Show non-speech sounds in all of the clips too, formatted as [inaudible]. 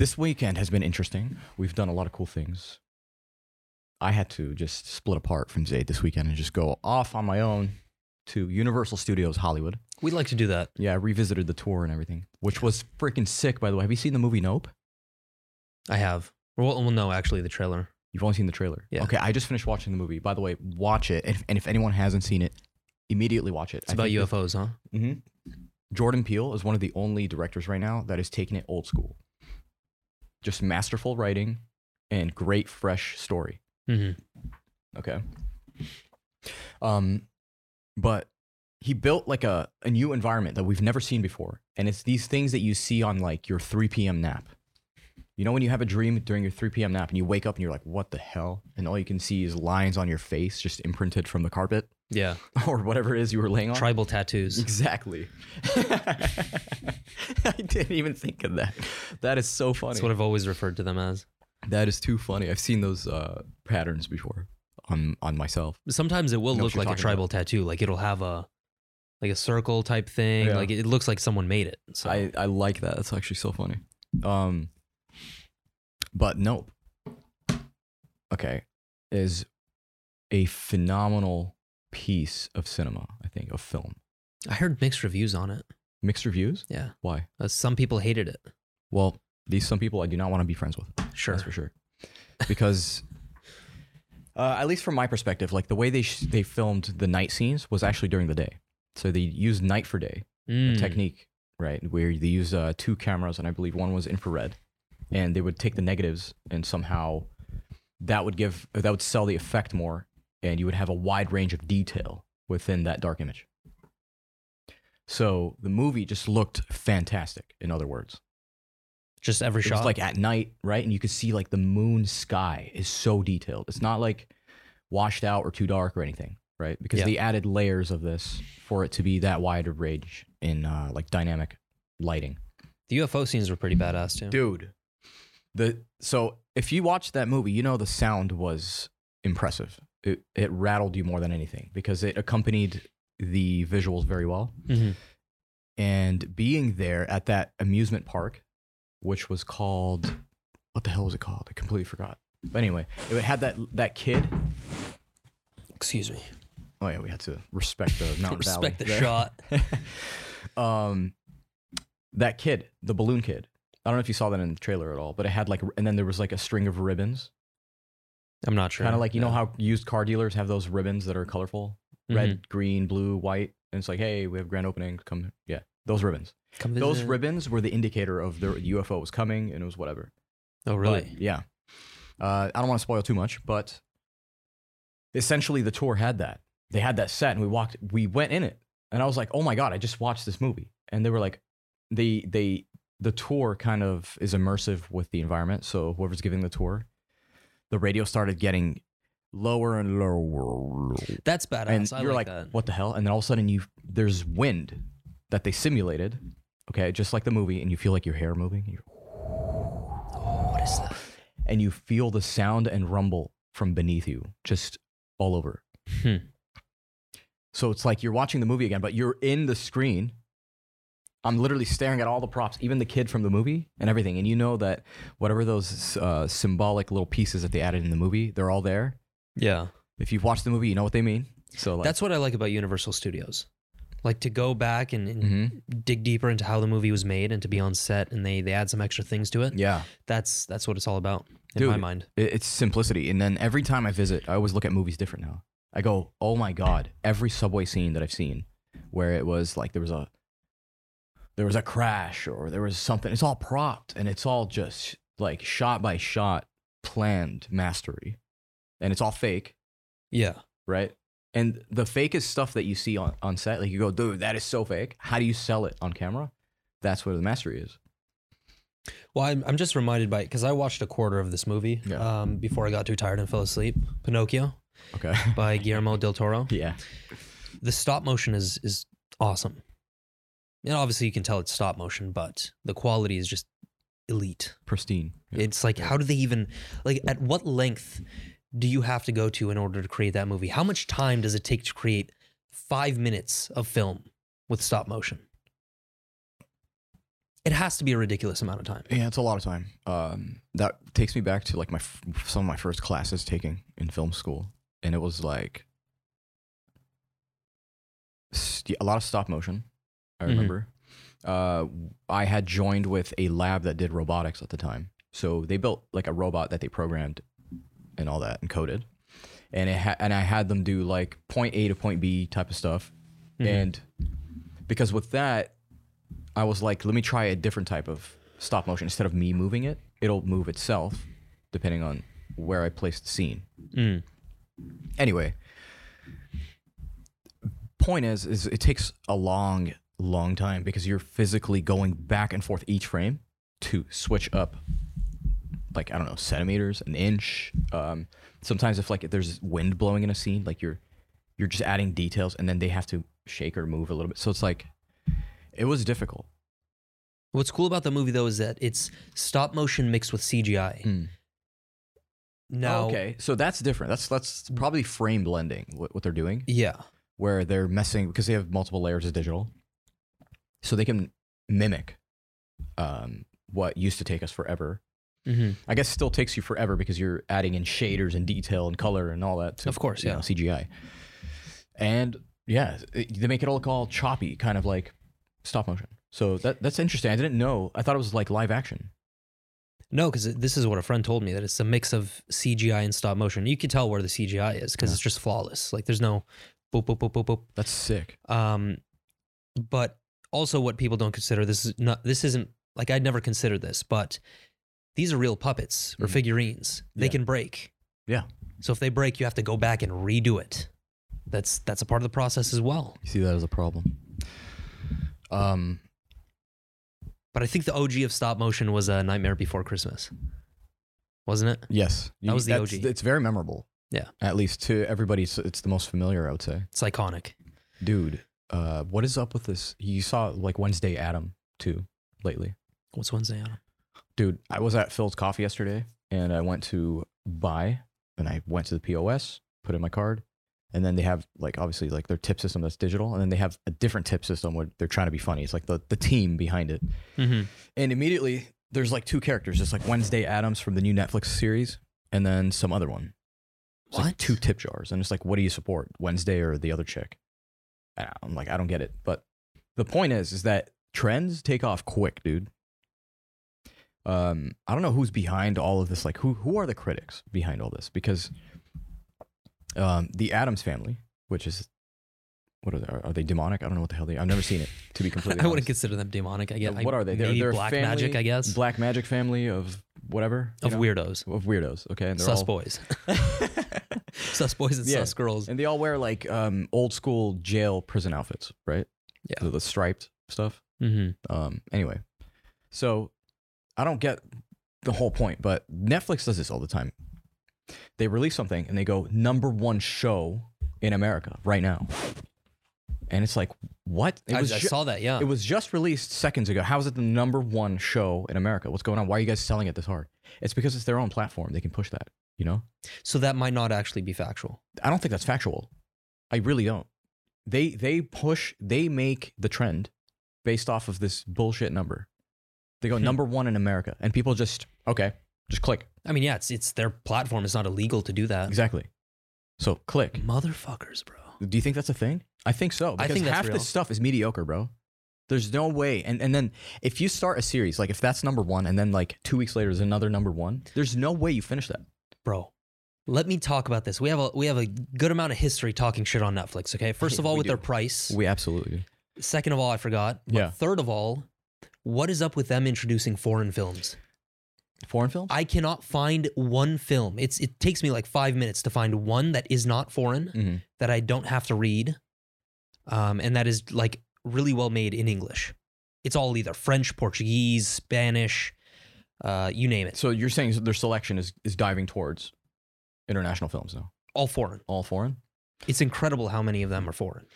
This weekend has been interesting. We've done a lot of cool things. I had to just split apart from Zayd this weekend and just go off on my own to Universal Studios Hollywood. We'd like to do that. Yeah, I revisited the tour and everything, which was freaking sick, by the way. Have you seen the movie Nope? I have. Well, well, no, actually, the trailer. You've only seen the trailer. Yeah. Okay, I just finished watching the movie. By the way, watch it. And if, and if anyone hasn't seen it, immediately watch it. It's about UFOs, huh? hmm Jordan Peele is one of the only directors right now that is taking it old school. Just masterful writing and great fresh story. hmm Okay. Um, but he built like a, a new environment that we've never seen before. And it's these things that you see on like your 3 p.m. nap. You know, when you have a dream during your 3 p.m. nap and you wake up and you're like, what the hell? And all you can see is lines on your face just imprinted from the carpet Yeah. [laughs] or whatever it is you were laying on. Tribal tattoos. Exactly. [laughs] I didn't even think of that. That is so funny. That's what I've always referred to them as. that is too funny. I've seen those uh, patterns before on on myself. Sometimes it will look like a tribal tattoo. Like it'll have a like a circle type thing. Yeah. Like it looks like someone made it. So I, I like that. That's actually so funny. Um, but nope. Okay, is a phenomenal piece of cinema. I think of film. I heard mixed reviews on it. Mixed reviews. Yeah. Why? Uh, some people hated it. Well, these some people I do not want to be friends with. Sure. That's for sure. Because, [laughs] uh, at least from my perspective, like the way they sh- they filmed the night scenes was actually during the day. So they used night for day Mm. technique, right? Where they used uh, two cameras, and I believe one was infrared, and they would take the negatives and somehow that would give that would sell the effect more, and you would have a wide range of detail within that dark image. So the movie just looked fantastic. In other words, Just every it shot. like at night, right? And you could see like the moon sky is so detailed. It's not like washed out or too dark or anything, right? Because Yeah. they added layers of this for it to be that wide of range in uh, like dynamic lighting. the UFO scenes were pretty badass too. Dude, the so if you watch that movie, you know the sound was impressive. It it rattled you more than anything because it accompanied the visuals very well. Mhm. and being there at that amusement park, which was called what the hell was it called? I completely forgot. But anyway, it had that that kid. Excuse me. Oh yeah, we had to respect the mountain [laughs] Respect the valley. shot. shot. [laughs] um, that kid, the balloon kid. I don't know if you saw that in the trailer at all, but it had like, and then there was like a string of ribbons, I'm not sure. kind of like you know how used car dealers have those ribbons that are colorful, red, Mhm. green, blue, white, and it's like, hey, we have grand opening, come, yeah, those ribbons. Come Those visit. ribbons were the indicator of the UFO was coming, and it was whatever. Oh really? But, yeah. Uh, I don't want to spoil too much, but essentially the tour had that. They had that set, and we walked. We went in it, and I was like, "Oh my god, I just watched this movie." And they were like, "They they the tour kind of is immersive with the environment. So whoever's giving the tour, the radio started getting lower and lower, That's badass. and I you're like, like, that. "What the hell?" And then all of a sudden, you there's wind that they simulated. Okay, just like the movie, and you feel like your hair moving. You're Oh, what is that? and you feel the sound and rumble from beneath you just all over. Hmm. So it's like you're watching the movie again, but you're in the screen. I'm literally staring at all the props, even the kid from the movie and everything. And you know that whatever those uh, symbolic little pieces that they added in the movie, they're all there. Yeah. If you've watched the movie, you know what they mean. So like, That's what I like about Universal Studios. Like to go back and, and Mhm. dig deeper into how the movie was made and to be on set and they they add some extra things to it. yeah, That's that's what it's all about in my Dude. mind. it's simplicity. And then every time I visit, I always look at movies different now. I go, oh my god, every subway scene that I've seen, where it was like there was a there was a crash or there was something. It's all propped and it's all just like shot by shot, planned mastery, and it's all fake, Yeah. right? And the fakest stuff that you see on, on set, like you go, dude, that is so fake. How do you sell it on camera? That's where the mastery is. Well, I'm, I'm just reminded by it because I watched a quarter of this movie Yeah. um, before I got too tired and fell asleep. Pinocchio Okay. [laughs] by Guillermo del Toro. yeah. The stop motion is is awesome. And obviously you can tell it's stop motion, but the quality is just elite. Pristine. Yeah. It's like how do they even like at what length do you have to go to in order to create that movie? How much time does it take to create five minutes of film with stop motion? It has to be a ridiculous amount of time. Yeah, it's a lot of time. Um, that takes me back to like my f- some of my first classes taking in film school, and it was like st- a lot of stop motion. I Mhm. remember. Uh, I had joined with a lab that did robotics at the time, so they built like a robot that they programmed and all that and coded, and it ha- and I had them do like point A to point B type of stuff, Mhm. and because with that, I was like, let me try a different type of stop motion. Instead of me moving it, it'll move itself depending on where I place the scene. Mm. Anyway, point is, is it takes a long, long time because you're physically going back and forth each frame to switch up, like I don't know, centimeters, an inch. Um, sometimes if like if there's wind blowing in a scene, like you're you're just adding details, and then they have to shake or move a little bit. So it's like it was difficult. What's cool about the movie though is that it's stop motion mixed with CGI. Now, Oh, okay, so that's different. That's that's probably frame blending. What, what they're doing, yeah, where they're messing because they have multiple layers of digital, so they can mimic um, what used to take us forever. hmm I guess still takes you forever because you're adding in shaders and detail and color and all that. To, Of course, yeah. know, CGI. And yeah, it- they make it all called choppy, kind of like stop motion. So that that's interesting. I didn't know. I thought it was like live action. no, because this is what a friend told me that it's a mix of CGI and stop motion. You can tell where the CGI is because Yeah. it's just flawless. Like there's no boop boop boop boop boop. That's sick. Um, but also what people don't consider this is not this isn't like I'd never considered this, but these are real puppets or Mhm. figurines. They Yeah. can break. Yeah. So if they break, you have to go back and redo it. That's that's a part of the process as well. You see that as a problem. Um, But I think the OG of stop motion was a Nightmare Before Christmas, wasn't it? yes, That was the that's- OG. It's very memorable. Yeah. at least to everybody, it's, it's the most familiar. I would say, It's iconic. dude. Uh, what is up with this? You saw like Wednesday Adam too lately. What's Wednesday Adam? Dude, I was at Phil's Coffee yesterday and I went to buy and I went to the POS, put in my card, and then they have like obviously like their tip system that's digital, and then they have a different tip system where they're trying to be funny. It's like the, the team behind it. Mm-hmm. And immediately there's like two characters, just like Wednesday Addams from the new Netflix series, and then some other one. It's like What? two tip jars. And it's like, what do you support? Wednesday or the other chick? I'm like, I don't get it. But the point is, is that trends take off quick, dude. Um, I don't know who's behind all of this. Like, who who are the critics behind all this? Because um, the Addams family, which is what are they? Are, they demonic? I don't know what the hell they. I've never seen it. To be [laughs] completely I wouldn't honest. consider them demonic. I guess. what are they? They're, they're black family- magic. I guess. Black magic family of whatever of know? weirdos, of weirdos. Okay, and they're sus all boys, [laughs] [laughs] [laughs] sus boys, and Yeah. sus girls. and they all wear like um, old school jail prison outfits, right? Yeah. the, the striped stuff. Mm-hmm. Um, anyway, so I don't get the whole point, but Netflix does this all the time. They release something and they go number one show in America right now, and it's like, what? It I, I ju- saw that. Yeah. It was just released seconds ago. How is it the number one show in America? What's going on? Why are you guys selling it this hard? It's because it's their own platform. They can push that. You know. so that might not actually be factual. I don't think that's factual. I really don't. They they push they make the trend based off of this bullshit number. They go Hmm. number one in America, and people just okay, just click I mean, yeah, it's it's their platform. It's not illegal to do that. exactly. So click. Motherfuckers, bro. Do you think that's a thing? I think so. I think half real. this stuff is mediocre, bro. There's no way. And and then if you start a series, like if that's number one, and then like two weeks later is another number one, there's no way you finish that. Bro. Let me talk about this. We have a we have a good amount of history talking shit on Netflix. Okay, [laughs] first of all, with do. their price. We absolutely. Second of all, I forgot. But Yeah. Third of all, what is up with them introducing foreign films? Foreign films. I cannot find one film. It's it takes me like five minutes to find one that is not foreign hmm that I don't have to read, um, and that is like really well made in English. It's all either French, Portuguese, Spanish, uh, you name it. So you're saying their selection is is diving towards international films now, All foreign. all foreign. It's incredible how many of them are foreign.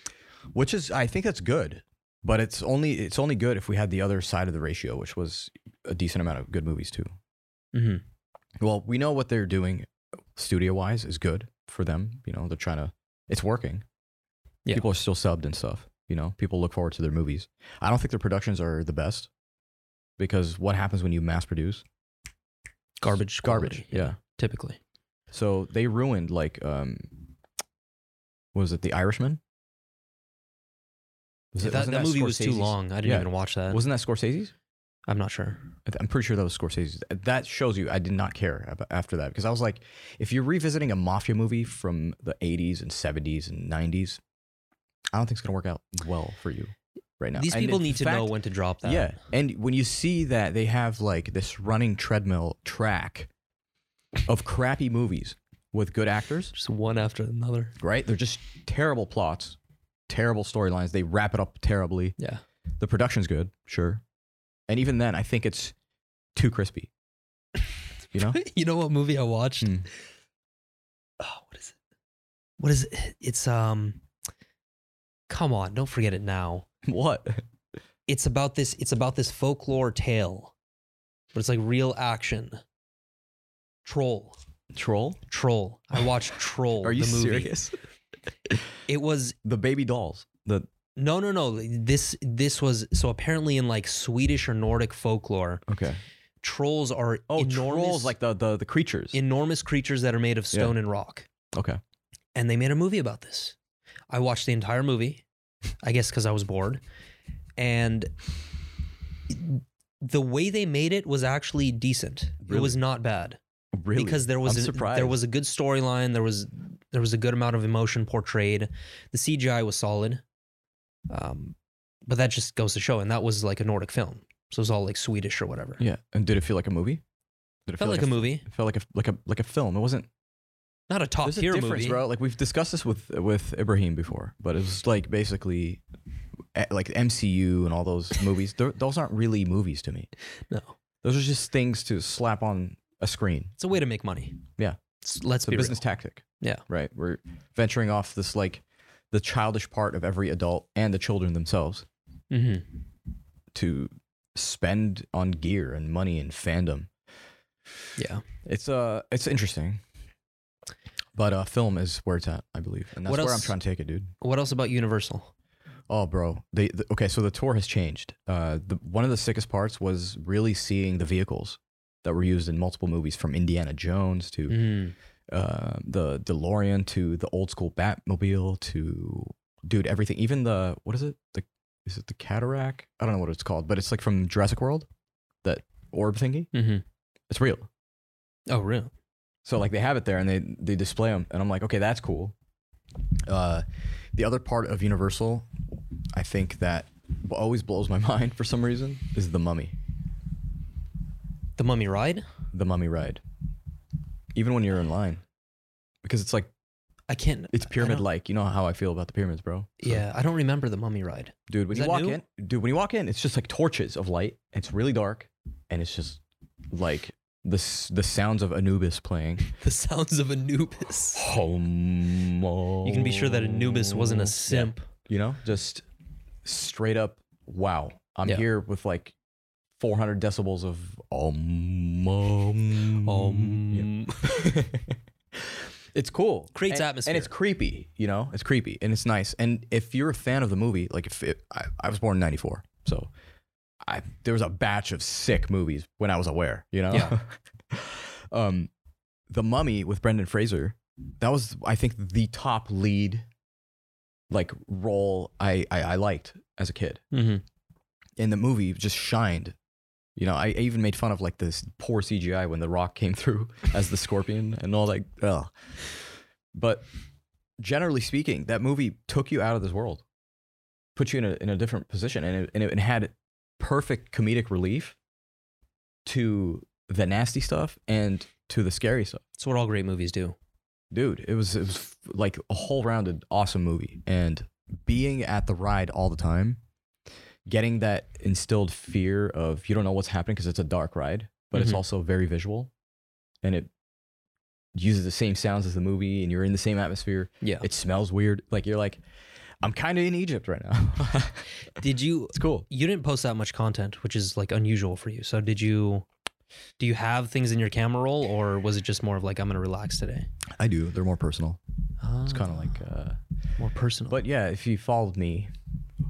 which is I think that's good, but it's only it's only good if we had the other side of the ratio, which was a decent amount of good movies too. hmm Well, we know what they're doing studio wise is good for them. You know, they're trying to it's working. Yeah. People are still subbed and stuff. You know, people look forward to their movies. I don't think their productions are the best. Because what happens when you mass produce? Garbage. Garbage. quality, Yeah. Typically. So they ruined like um, was it The Irishman? Was it- that wasn't that movie was too long. I didn't Yeah. even watch that. Wasn't that Scorsese's? I'm not sure. I'm pretty sure that was Scorsese's. That shows you I did not care after that because I was like, if you're revisiting a mafia movie from the 80s and 70s and 90s, I don't think it's gonna work out well for you right now. These And people need to know when to drop that. Yeah, and when you see that they have like this running treadmill track of crappy movies with good actors, Just one after another. right? They're just terrible plots, terrible storylines. They wrap it up terribly. Yeah. The production's good, sure, and even then, I think it's too crispy. You know? [laughs] you know what movie I watched? Hmm. Oh, what is it? What is it? It's um Come on, don't forget it now. [laughs] what? It's about this it's about this folklore tale. But it's like real action. Troll. Troll? Troll. I [laughs] watched Troll. Are you the movie. serious? [laughs] It was the baby dolls. The no, no, no. This this was so apparently in like Swedish or Nordic folklore, okay. trolls are Oh, enormous, trolls like the the the creatures. enormous creatures that are made of Yeah. stone and rock. okay. and they made a movie about this. I watched the entire movie, I guess because I was bored, and the way they made it was actually decent. It was not bad Really? because there was I'm surprised. there was a good storyline. There was there was a good amount of emotion portrayed. The CGI was solid, um, but that just goes to show. And that was like a Nordic film, so it was all like Swedish or whatever. yeah. And did it feel like a movie? Did it Felt like a movie, It felt like a like a like a film. It wasn't. Not a top There's a tier difference, movie. bro. Like we've discussed this with with Ibrahim before, but it was like basically eh, like MCU and all those [laughs] movies. Those aren't really movies to me. No, Those are just things to slap on a screen. it's a way to make money. Yeah. It's- let's It's a be business real. tactic. Yeah. Right. We're venturing off this like the childish part of every adult and the children themselves Mhm. to spend on gear and money and fandom. Yeah. It's uh it's interesting. But uh film is where it's at, I believe. And that's What where I'm else- trying to take it, dude. What else about Universal? Oh, bro. They, the, okay, so the tour has changed. Uh, the, one of the sickest parts was really seeing the vehicles that were used in multiple movies, from Indiana Jones to Mhm. uh, the DeLorean to the old school Batmobile to dude everything. Even the what is it? The is it the cataract? I don't know what it's called, but it's like from Jurassic World, that orb thingy. Mhm. It's real. Oh, really? So like they have it there and they they display them, and I'm like, okay, that's cool. Uh, the other part of Universal, I think that always blows my [laughs] mind for some reason is the Mummy, The Mummy Ride? the Mummy ride. Even when you're in line, because it's like I can't. it's pyramid like. You know how I feel about the pyramids, bro. So- Yeah, I don't remember the Mummy Ride. dude. When Is you walk new? in, dude, when you walk in, it's just like torches of light. It's really dark, and it's just like the the sounds of Anubis playing. [laughs] The sounds of Anubis. You You can be sure that Anubis wasn't a simp. You know, just straight up. Wow, I'm Yeah. here with like 400 decibels of um. um, Um, yeah. [laughs] it's cool. Creates and, atmosphere. and it's creepy. You know, it's creepy and it's nice. And if you're a fan of the movie, like if it, I, I was born in '94, so I there was a batch of sick movies when I was aware. You know, Yeah. [laughs] um, the Mummy with Brendan Fraser. That was, I think, the top lead like role I, I, I liked as a kid. hmm And the movie just shined. You know, I, I even made fun of like this poor CGI when The Rock came [laughs] through as the scorpion and all that. Ugh. But generally speaking, that movie took you out of this world, put you in a, in a different position, and it, and it had perfect comedic relief to the nasty stuff and to the scary stuff That's what all great movies do. dude it was it was like a whole rounded awesome movie and being at the ride all the time getting that instilled fear of you don't know what's happening because it's a dark ride but it's Mhm. also very visual and it uses the same sounds as the movie and you're in the same atmosphere Yeah. it smells weird like you're like i'm kind of in egypt right now [laughs] Did you? it's cool You didn't post that much content, which is like unusual for you. So did you? Do you have things in your camera roll, or was it just more of like I'm gonna relax today? i do they're more personal it's kind of Ah, like uh more personal. But yeah, if you followed me,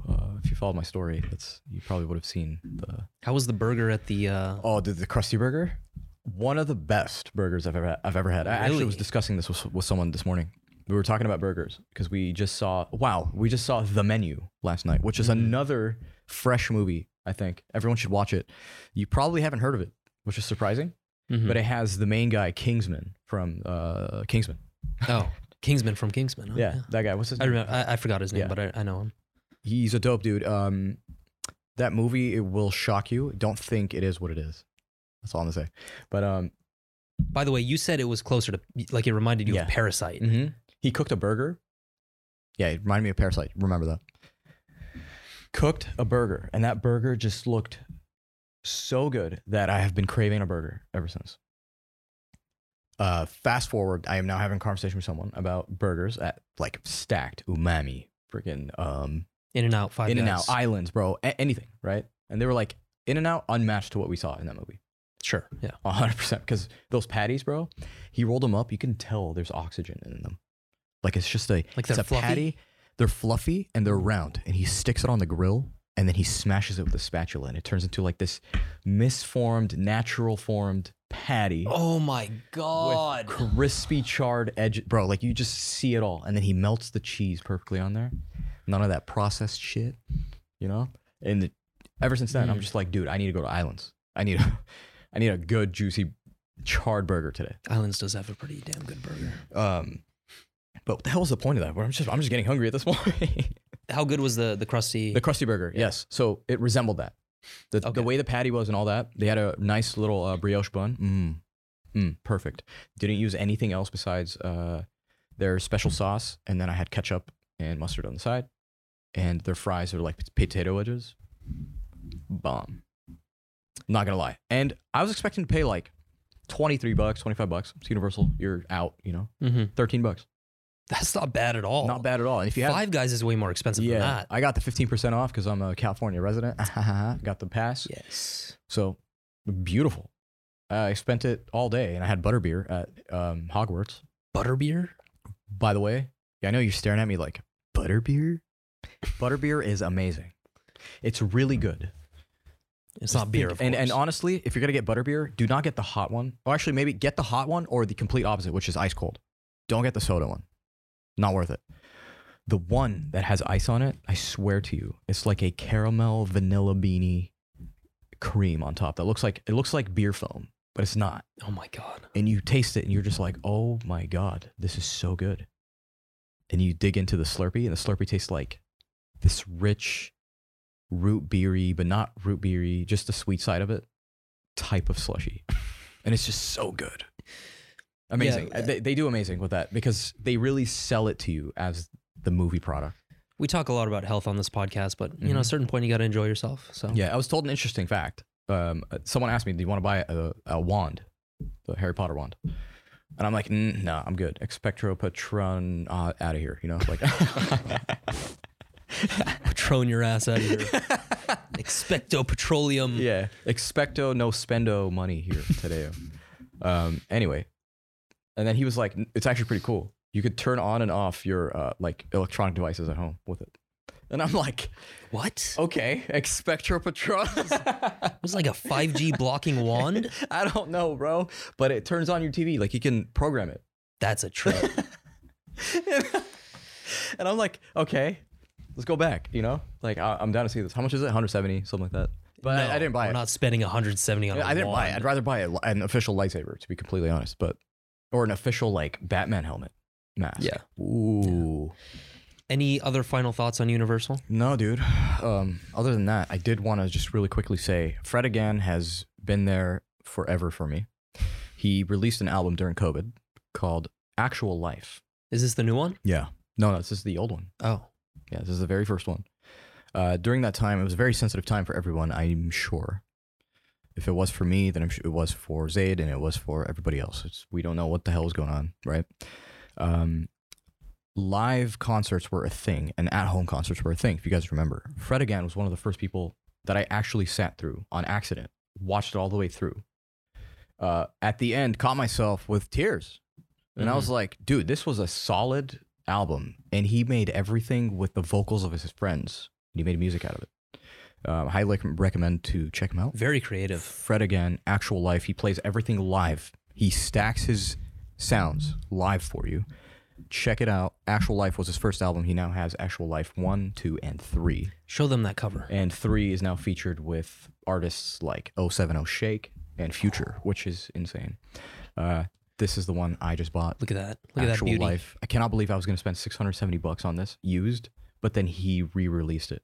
uh, if you followed my story, that's you probably would have seen the How was the burger at the? Uh, oh the, the Krusty Burger, one of the best burgers I've ever I've ever had. I actually was discussing this with, with someone this morning. We were talking about burgers because we just saw wow we just saw the menu last night, which is Mhm. another fresh movie. I think everyone should watch it. You probably haven't heard of it, which is surprising, mhm. but it has the main guy Kingsman from uh, Kingsman. [laughs] oh, Kingsman from Kingsman. huh? Yeah, that guy. What's his I name? remember. I, I forgot his name, Yeah. but I, I know him. He's a dope dude. Um, that movie it will shock you. Don't think it is what it is. That's all I'm gonna say. But um, By the way, you said it was closer to like it reminded you Yeah. of Parasite. He cooked a burger. Yeah, it reminded me of Parasite. Remember that? Cooked a burger, and that burger just looked so good that I have been craving a burger ever since. Uh, fast forward, I am now having a conversation with someone about burgers at like stacked umami, freaking um, In and out, five In and Out, Islands, bro, a- anything, right? And they were like In and Out, unmatched to what we saw in that movie. Sure. Yeah. A hundred percent. Because those patties, bro, he rolled them up. You can tell there's oxygen in them. Like it's just a Like it's a fluffy? patty. They're fluffy and they're round. And he sticks it on the grill and then he smashes it with a spatula and it turns into like this misformed, natural formed patty. Oh my With god. crispy charred edge, bro. Like you just see it all, and then he melts the cheese perfectly on there. None of that processed shit, you know. And the, ever since then, I'm Mm. just like, dude, I need to go to Islands. I need a, [laughs] I need a good juicy charred burger today. Islands does have a pretty damn good burger. Um, but what the hell was the point of that? I'm just, I'm just getting hungry at this [laughs] point. How good was the the Krusty? the Krusty burger, Yeah. yes. So it resembled that. The, Okay. the way the patty was and all that. They had a nice little uh, brioche bun. Mm, mm, perfect. Didn't use anything else besides uh, their special sauce. And then I had ketchup and mustard on the side. And their fries are like potato wedges. Bomb. Not gonna lie. And I was expecting to pay like 23 bucks, 25 bucks. It's Universal. You're out, you know, Mhm. 13 bucks. That's not bad at all. Not bad at all. And if you have Five Guys is way more expensive yeah, than that. I got the 15% off because I'm a California resident. [laughs] got the pass. Yes. So beautiful. I spent it all day and I had butterbeer at um, Hogwarts. Butterbeer? By the way, yeah, I know you're staring at me like, butterbeer? butterbeer is amazing. It's really good. It's not beer, of and, and honestly, if you're going to get butterbeer, do not get the hot one. Or actually, maybe get the hot one or the complete opposite, which is ice cold. Don't get the soda one. Not worth it. The one that has ice on it, I swear to you, it's like a caramel vanilla beanie cream on top that looks like it looks like beer foam, but it's not. oh my god. And you taste it and you're just like, "Oh my god, this is so good." And you dig into the Slurpee and the Slurpee tastes like this rich root beery, but not root beery, just the sweet side of it type of slushy. And it's just so good. Amazing. Yeah. They, they do amazing with that because they really sell it to you as the movie product. We talk a lot about health on this podcast, but you know, Mhm. at a certain point you got to enjoy yourself. So Yeah, I was told an interesting fact. Um, uh, someone asked me, "Do you want to buy a, a wand, the Harry Potter wand?" And I'm like, "No, I'm good. Expectro Patron uh, out of here." You know, like. [laughs] Patron your ass out of here. [laughs] Expecto petroleum. yeah, expecto no spendo money here today. um, anyway, and then he was like, "It's actually pretty cool. You could turn on and off your uh, like electronic devices at home with it." And I'm like, What? "Okay, expectro Patron." [laughs] [laughs] It was like a 5G blocking wand. I don't know, bro, but it turns on your TV. Like you can program it. That's a trip. [laughs] and I'm like, okay, let's go back. You know, like I, I'm down to see this. How much is it? 170, something like that. But I, I didn't buy we're it. Not spending 170 on. I I didn't buy it. I'd rather buy a, an official lightsaber, to be completely honest, but or an official like Batman helmet mask. Yeah. Ooh. Any other final thoughts on Universal? No, dude. Um, other than that, I did want to just really quickly say Fred again has been there forever for me. He released an album during COVID called Actual Life. Is this the new one? Yeah. No, no, this is the old one. Oh, Yeah, this is the very first one. Uh, during that time, it was a very sensitive time for everyone, I'm sure. If it was for me, then I'm sure it was for Zayd and it was for everybody else. It's, we don't know what the hell is going on, right? Um, live concerts were a thing and at home concerts were a thing, if you guys remember. Fred again was one of the first people that I actually sat through on accident, watched it all the way through. Uh, at the end, caught myself with tears. And I was like, dude, this was a solid album. And he made everything with the vocals of his friends and he made music out of it. Um, highly recommend to check him out. Very creative. Fred again, actual life. He plays everything live. He stacks his sounds live for you. Check it out. Actual Life was his first album. He now has Actual Life 1, 2, and 3. Show them that cover. And 3 is now featured with artists like 070 Shake and Future, which is insane. Uh, this is the one I just bought. Look at that. Look at that Actual beauty. Life. I cannot believe I was going to spend 670 bucks on this used, but then he re-released it.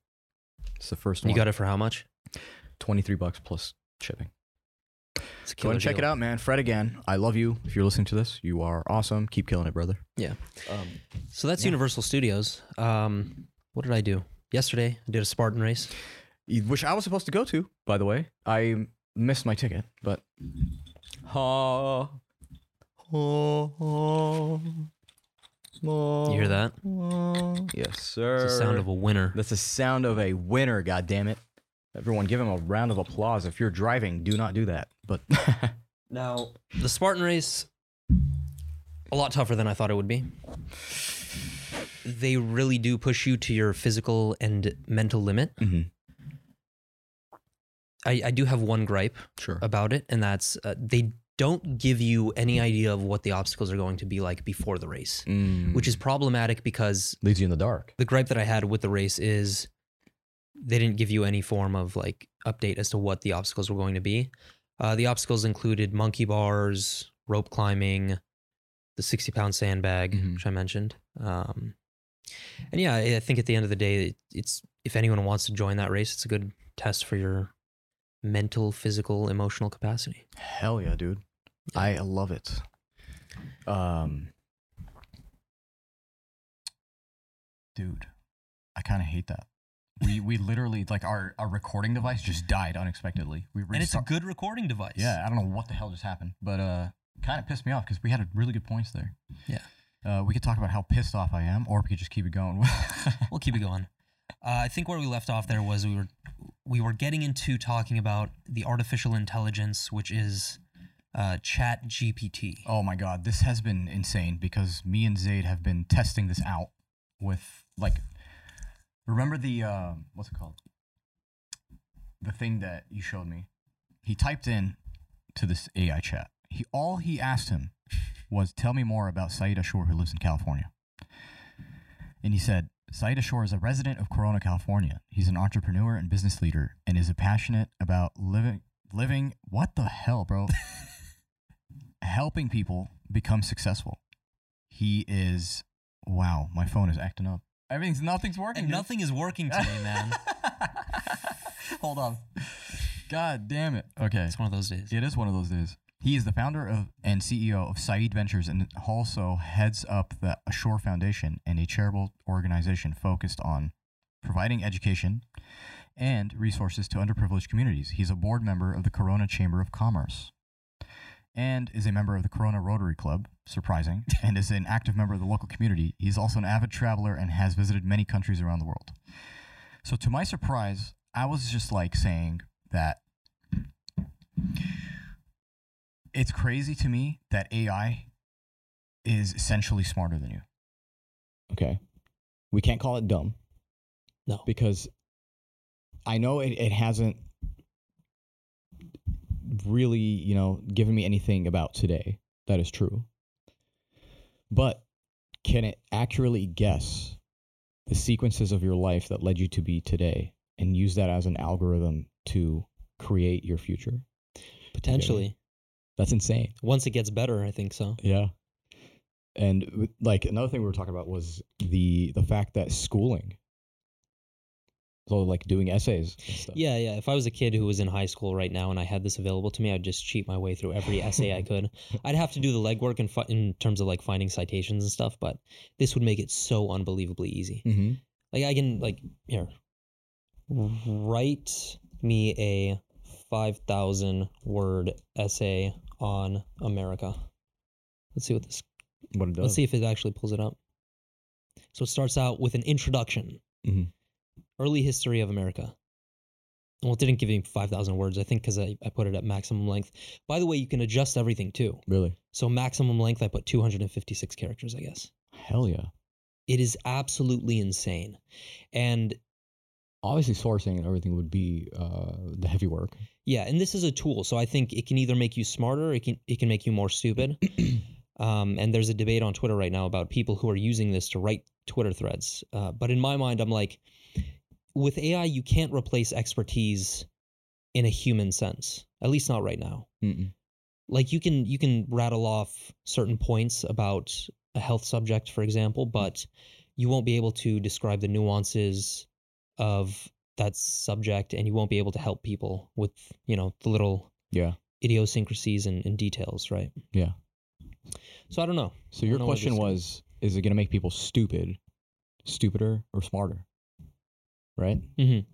It's the first You one. You got it for how much? 23 bucks plus shipping. It's a Go and check it out, man. Fred again. I love you. If you're listening to this, you are awesome. Keep killing it, brother. Yeah. Um, So that's Yeah. Universal Studios. Um, what did I do yesterday? I did a Spartan race. which I was supposed to go to, by the way. I missed my ticket, but. Ha. You hear that? Yes, sir. It's the sound of a winner. That's the sound of a winner. God damn it! Everyone, give him a round of applause. If you're driving, do not do that. But [laughs] Now, the Spartan race, a lot tougher than I thought it would be. They really do push you to your physical and mental limit. Mhm. I, I do have one gripe sure. about it, and that's uh, they don't give you any idea of what the obstacles are going to be like before the race, Mm. which is problematic because leaves you in the dark. the gripe that I had with the race is they didn't give you any form of like update as to what the obstacles were going to be. Uh, the obstacles included monkey bars, rope climbing, the 60 pound sandbag, Mhm. which I mentioned. Um, and yeah, I I think at the end of the day, it- it's if anyone wants to join that race, it's a good test for your mental, physical, emotional capacity. Hell yeah, dude. I love it. Um, dude, I kind of hate that. We we literally like our our recording device just died unexpectedly. We restart- good recording device. yeah. I don't know what the hell just happened, but uh, kind of pissed me off because we had really good points there. Yeah. Uh, we could talk about how pissed off I am, or we could just keep it going. [laughs] we'll keep it going. Uh, I think where we left off there was we were we were getting into talking about the artificial intelligence, which is uh, Chat GPT. Oh my god, this has been insane because me and Zaid have been testing this out with like remember the uh, what's it called? The thing that you showed me. He typed in to this AI chat. He all he asked him was tell me more about Saeed Ashur who lives in California. And he said, Saeed Ashur is a resident of Corona, California. He's an entrepreneur and business leader and is a passionate about living living what the hell, bro? [laughs] helping people become successful. He is wow, my phone is acting up. Everything's nothing's working. Nothing is working today, man. [laughs] [laughs] Hold on. God damn it. Okay. it's one of those days. It is one of those days. He is the founder of and CEO of Saeed Ventures and also heads up the Ashur Foundation and a charitable organization focused on providing education and resources to underprivileged communities. He's a board member of the Corona Chamber of Commerce and is a member of the Corona Rotary Club, surprising, [laughs] and is an active member of the local community. He's also an avid traveler and has visited many countries around the world. So, to my surprise, I was just like saying that it's crazy to me that AI is essentially smarter than you. Okay. We can't call it dumb. No. Because I know it, it hasn't really, you know, given me anything about today. That is true. But can it accurately guess the sequences of your life that led you to be today and use that as an algorithm to create your future? Potentially, That's insane. once it gets better, I think so. Yeah. And like another thing we were talking about was the the fact that schooling. So like doing essays and stuff. Yeah, yeah. If I was a kid who was in high school right now and I had this available to me, I'd just cheat my way through every essay I could. [laughs] I'd have to do the legwork in, in terms of like finding citations and stuff, but this would make it so unbelievably easy. Mm-hmm. Like I can like here, write me a five thousand word essay on America. Let's see what this. What it does. Let's see if it actually pulls it up. So it starts out with an introduction, Mhm. Early history of America. Well, it didn't give me five thousand words. I think because I, I put it at maximum length. By the way, you can adjust everything too. Really? So maximum length, I put two hundred and fifty six characters. I guess. Hell yeah. It is absolutely insane. And obviously sourcing and everything would be uh, the heavy work. Yeah, and this is a tool, so I think it can either make you smarter, it can it can make you more stupid. [clears throat] um, and there's a debate on Twitter right now about people who are using this to write Twitter threads. Uh, but in my mind, I'm like, with AI, you can't replace expertise in a human sense, at least not right now. Mm-mm. Like you can you can rattle off certain points about a health subject, for example, mm-hmm. but you won't be able to describe the nuances of that subject and you won't be able to help people with you know the little Yeah. idiosyncrasies and, and details right Yeah. so i don't know So your don't know question was: Is it going to make people stupid, stupider, or smarter? Right? Mhm.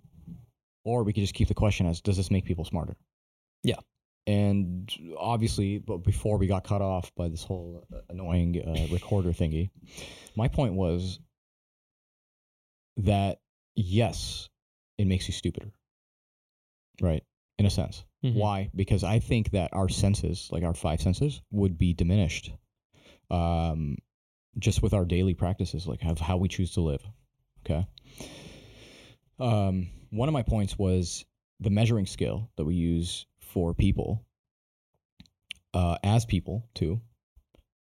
Or we could just keep the question as: Does this make people smarter? Yeah. And obviously, but before we got cut off by this whole annoying uh, recorder thingy, my point was that yes, it makes you stupider. Right? In a sense. Mhm. Why? Because I think that our senses, like our five senses, would be diminished um, just with our daily practices, like of how we choose to live. Okay. Um, one of my points was the measuring scale that we use for people, uh, as people too,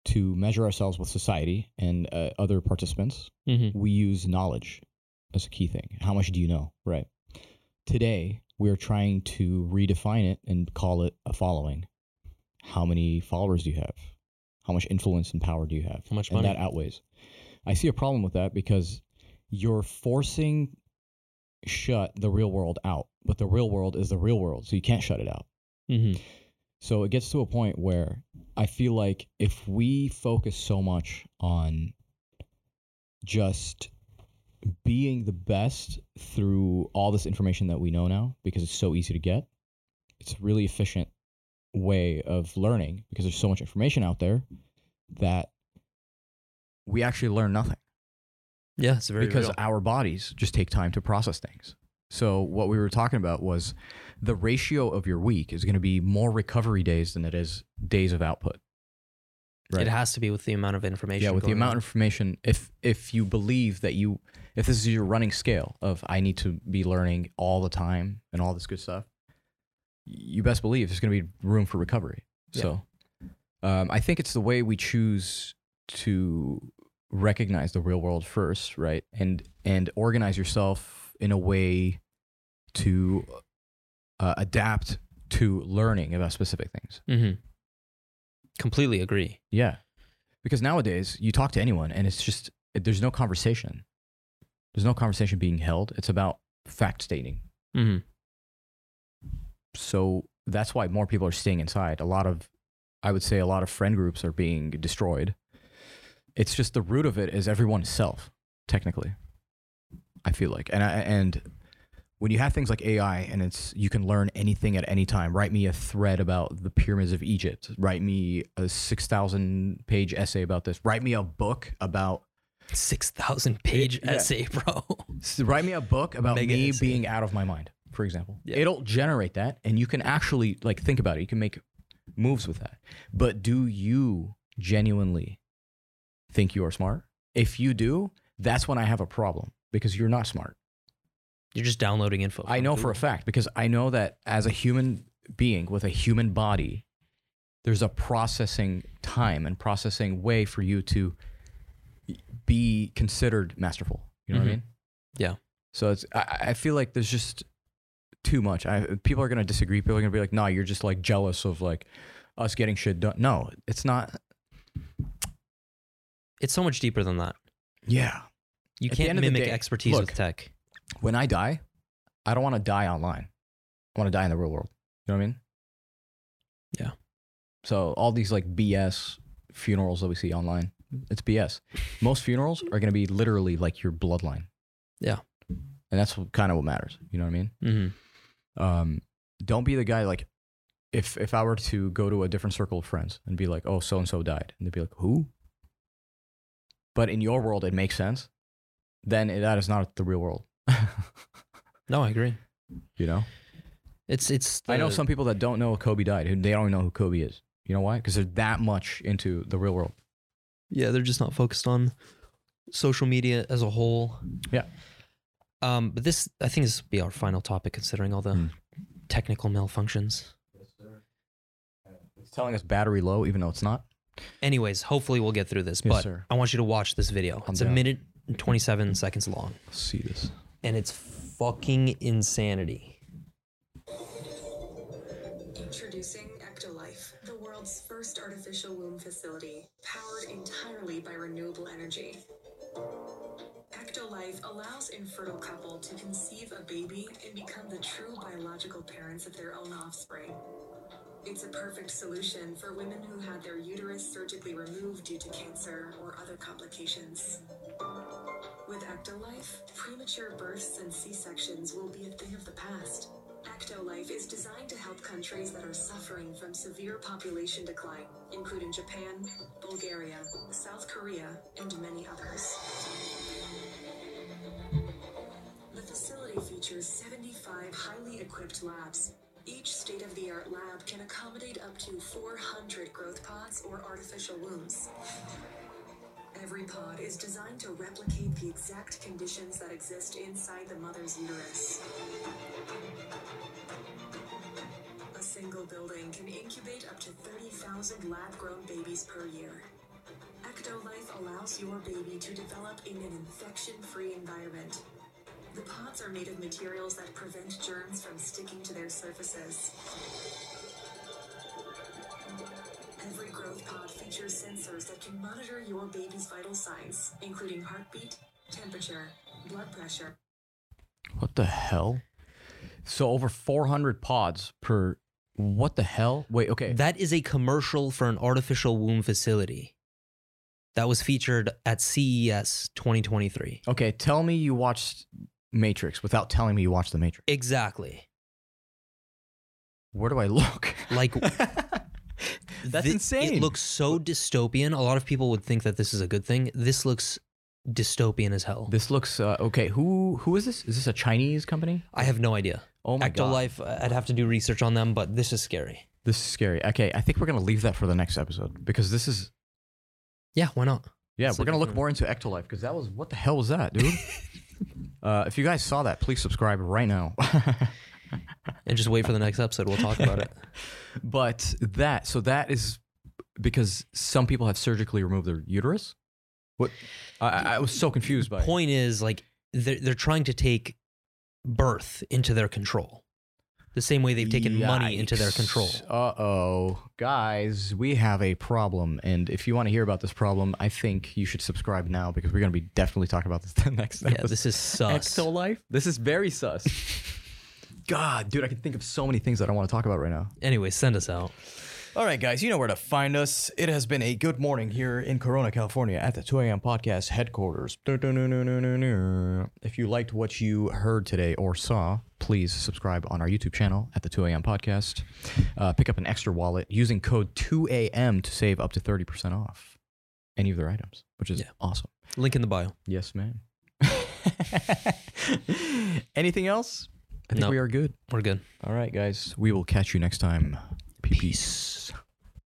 to measure ourselves with society and uh, other participants. Mhm. We use knowledge as a key thing. How much do you know? Right. Today, we are trying to redefine it and call it a following. How many followers do you have? How much influence and power do you have? How much and money? that outweighs. I see a problem with that because you're forcing shut the real world out, but the real world is the real world, so you can't shut it out. Mhm. So it gets to a point where I feel like if we focus so much on just being the best through all this information that we know now, because it's so easy to get, it's a really efficient way of learning because there's so much information out there that we actually learn nothing yeah it's very because real. our bodies just take time to process things. So what we were talking about was the ratio of your week is going to be more recovery days than it is days of output. it has to be with the amount of information yeah, with the amount on. of information, if if you believe that you, if this is your running scale of I need to be learning all the time and all this good stuff, you best believe there's going to be room for recovery. Yeah. So, um, I think it's the way we choose to recognize the real world first, right, and and organize yourself in a way to uh, adapt to learning about specific things. Mhm. completely agree Yeah. Because nowadays you talk to anyone and it's just there's no conversation. There's no conversation being held. It's about fact stating. hmm So that's why more people are staying inside. A lot of I would say a lot of friend groups are being destroyed. It's just the root of it is everyone's self, technically. I feel like. And I, and when you have things like AI and it's you can learn anything at any time. Write me a thread about the pyramids of Egypt. Write me a 6000 page essay about this. Write me a book about 6000 page Yeah. essay bro write me a book about Mega me essay. being out of my mind for example Yeah. it'll generate that and you can actually like think about it you can make moves with that but do you genuinely think you are smart if you do that's when i have a problem because you're not smart you're just downloading info i know for a fact because i know that as a human being with a human body there's a processing time and processing way for you to be considered masterful you know what i Mhm. mean Yeah. so it's I, I feel like there's just too much. I people are gonna disagree. People are gonna be like, "Nah, you're just like jealous of like us getting shit done." No, it's not. It's so much deeper than that Yeah. you At can't end of the mimic day, expertise look, with tech When I die, I don't want to die online. I want to die in the real world. You know what I mean? Yeah. So all these like BS funerals that we see online, it's BS. Most funerals are gonna be literally like your bloodline. Yeah. And that's kind of what matters. You know what I mean? hmm um, don't be the guy like if if I were to go to a different circle of friends and be like, oh, so and so died, and they'd be like, who? But in your world, it makes sense. Then that is not the real world. [laughs] no i agree you know, it's it's I know some people that don't know Kobe died. who They don't even know who Kobe is. You know why? Because they're that much into the real world. yeah they're just not focused on social media as a whole Yeah. Um, but this, I think, this will be our final topic, considering all the Hmm. technical malfunctions. Yes, sir. It's telling us battery low, even though it's not. Anyways, hopefully we'll get through this. Yes, but sir. I want you to watch this video. I'm it's a minute and 27 seconds long, Let's see this. and it's fucking insanity. Introducing Ectolife, the world's first artificial womb facility, powered entirely by renewable energy. Ectolife allows infertile couple to conceive a baby and become the true biological parents of their own offspring. It's a perfect solution for women who had their uterus surgically removed due to cancer or other complications. With Ectolife, premature births and C-sections will be a thing of the past. Ectolife is designed to help countries that are suffering from severe population decline, including Japan, Bulgaria, South Korea, and many others. The facility features 75 highly equipped labs. Each state of the art lab can accommodate up to 400 growth pods or artificial wombs. Every pod is designed to replicate the exact conditions that exist inside the mother's uterus. A single building can incubate up to 30,000 lab grown babies per year. Ectolife allows your baby to develop in an infection free environment. The pods are made of materials that prevent germs from surfaces. Every growth pod features sensors that can monitor your baby's vital signs, including heartbeat, temperature, blood pressure, What the hell? So over 400 pods per. What the hell? Wait, okay. That is a commercial for an artificial womb facility that was featured at CES 2023. okay, tell me you watched Matrix without telling me you watched The Matrix. Exactly. Where do I look? Like [laughs] That's thi- insane. It looks so dystopian. A lot of people would think that this is a good thing. This looks dystopian as hell. This looks uh, okay. Who who is this? Is this a Chinese company? I have no idea. Oh my god, Ectolife, uh, I'd have to do research on them, but this is scary. this is scary. Okay, I think we're gonna leave that for the next episode because this is Yeah, why not? yeah. It's we're like gonna look more into Ectolife because that was what the hell was that, dude? [laughs] uh, if you guys saw that, please subscribe right now. [laughs] And just wait for the next episode. We'll talk about it. [laughs] but that so that is because some people have surgically removed their uterus. What I, I was so confused by. it. Point is, like, they're, they're trying to take birth into their control. The same way they've taken money into their control. Uh oh, guys, we have a problem, and if you want to hear about this problem, I think you should subscribe now because we're gonna be definitely talking about this [laughs] the next Yeah, episode. this is sus. Exo life. This is very sus. [laughs] God, dude, I can think of so many things that I want to talk about right now. Anyway, send us out. All right, guys, you know where to find us. It has been a good morning here in Corona, California at the 2 a.m. podcast headquarters. If you liked what you heard today or saw, please subscribe on our YouTube channel at the 2 a.m. podcast. Uh, pick up an Ekster wallet using code 2am to save up to 30% off any of their items, which is Yeah. awesome. Link in the bio. Yes, ma'am. [laughs] Anything else? I think No. we are good. We're good. All right, guys. We will catch you next time. Peace.